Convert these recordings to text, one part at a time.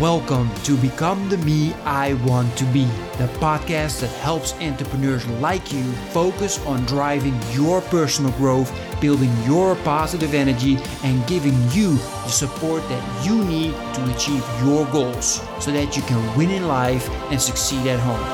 Welcome to Become the Me I Want to Be, the podcast that helps entrepreneurs like you focus on driving your personal growth, building your positive energy, and giving you the support that you need to achieve your goals so that you can win in life and succeed at home.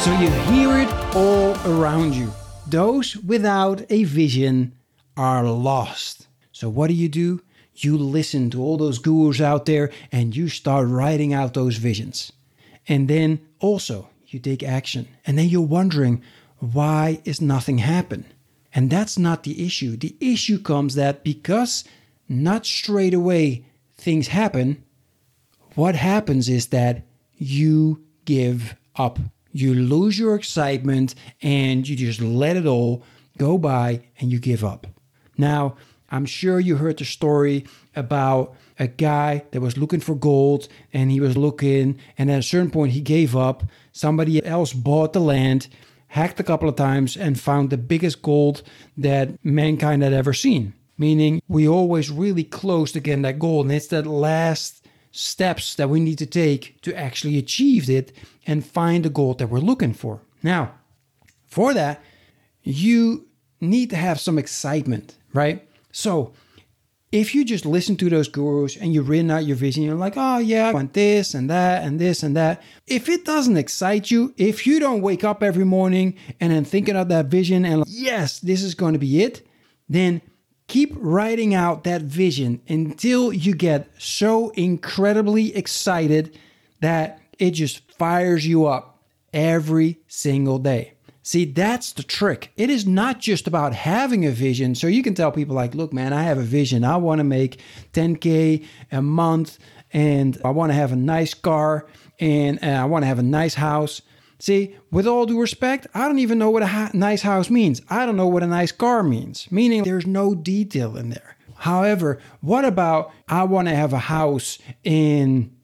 So you hear it all around you. Those without a vision are lost. So, what do you do? You listen to all those gurus out there and you start writing out those visions. And then also, you take action. And then you're wondering, why is nothing happen? And that's not the issue. The issue comes that because not straight away things happen, what happens is that you give up. You lose your excitement and you just let it all go by and you give up. Now, I'm sure you heard the story about a guy that was looking for gold and he was looking, and at a certain point, he gave up. Somebody else bought the land, hacked a couple of times, and found the biggest gold that mankind had ever seen. Meaning, we always really close to getting that gold, and it's that last steps that we need to take to actually achieve it and find the gold that we're looking for. Now, for that, you need to have some excitement, right? So if you just listen to those gurus and you've written out your vision, you're like, oh yeah, I want this and that and this and that. If it doesn't excite you, if you don't wake up every morning and then thinking of that vision and like, yes, this is going to be it, then keep writing out that vision until you get so incredibly excited that it just fires you up every single day. See, that's the trick. It is not just about having a vision. So you can tell people, like, look, man, I have a vision. I want to make 10K a month and I want to have a nice car and, uh, I want to have a nice house. See, with all due respect, I don't even know what a ha- nice house means. I don't know what a nice car means, meaning there's no detail in there. However, what about I want to have a house in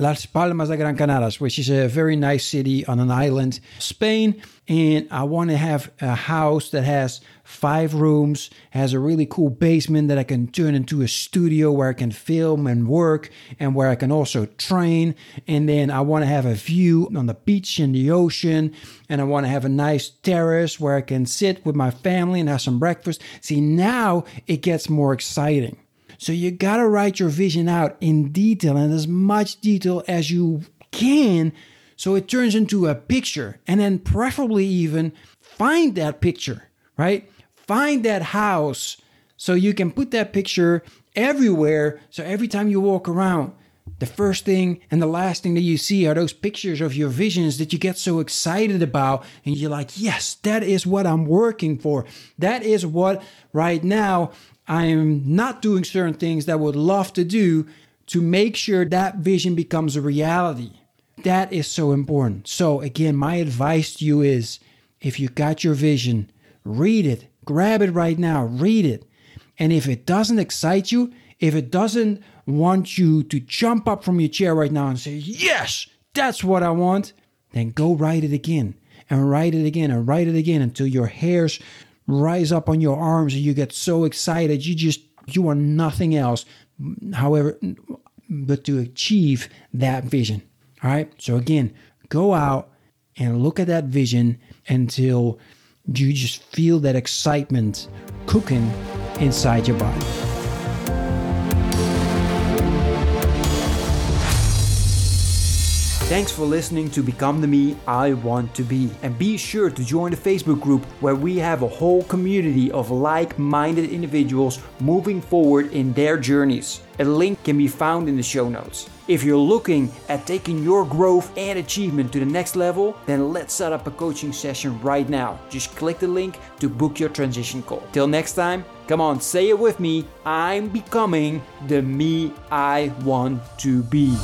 Las Palmas de Gran Canaria, which is a very nice city on an island, Spain and I want to have a house that has five rooms, has a really cool basement that I can turn into a studio where I can film and work and where I can also train. And then I want to have a view on the beach and the ocean. And I want to have a nice terrace where I can sit with my family and have some breakfast. See, now it gets more exciting. So you got to write your vision out in detail and as much detail as you can so it turns into a picture and then preferably even find that picture, right? Find that house so you can put that picture everywhere. So every time you walk around, the first thing and the last thing that you see are those pictures of your visions that you get so excited about. And you're like, yes, that is what I'm working for. That is what right now I'm not doing certain things that I would love to do to make sure that vision becomes a reality. That is so important. So, again, my advice to you is if you got your vision, read it, grab it right now, read it. And if it doesn't excite you, if it doesn't want you to jump up from your chair right now and say, Yes, that's what I want, then go write it again and write it again and write it again until your hairs rise up on your arms and you get so excited. You just, you are nothing else, however, but to achieve that vision. All right. So again, go out and look at that vision until you just feel that excitement cooking inside your body. Thanks for listening to Become the Me I Want to Be. And be sure to join the Facebook group where we have a whole community of like minded individuals moving forward in their journeys. A link can be found in the show notes. If you're looking at taking your growth and achievement to the next level, then let's set up a coaching session right now. Just click the link to book your transition call. Till next time, come on, say it with me I'm becoming the me I want to be.